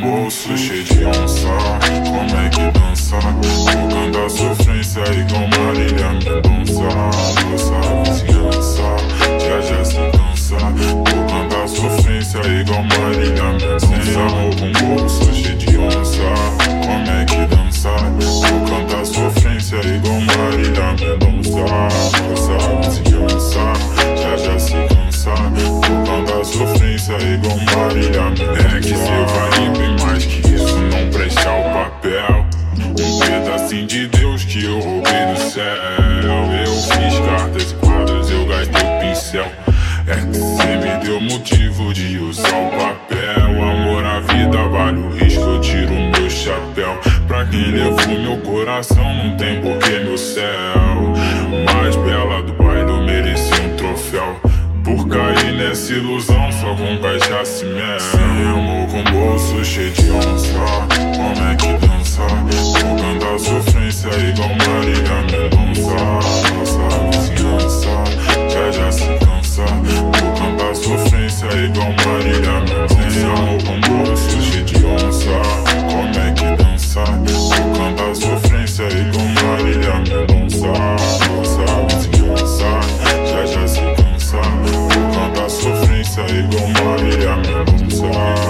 bolso cheio de onça. Como é que dança? Jogando a sofrência igual Marília Mendonça Nossa vizinhança, já já se cansa Jogando a sofrência igual Marília assim de Deus que eu roubei do céu. Eu fiz cartas, quadros, eu gastei o pincel. É que cê me deu motivo de usar o papel. Amor à vida vale o risco, eu tiro meu chapéu. Pra quem levou meu coração, não tem porquê meu céu. Mais bela do bairro merecia um troféu. Por cair nessa ilusão, só com cachaça e mel. Sim, amor com bolso cheio de onça. Marília Mendonça Nossa vizinhança já já se cansa Vou cantar sofrência igual Marília Mendonça Tem amor sujo de onça Como é que dança? Vou cantar sofrência igual Marília Mendonça Nossa vizinhança já já se cansa Vou cantar sofrência igual Marília Mendonça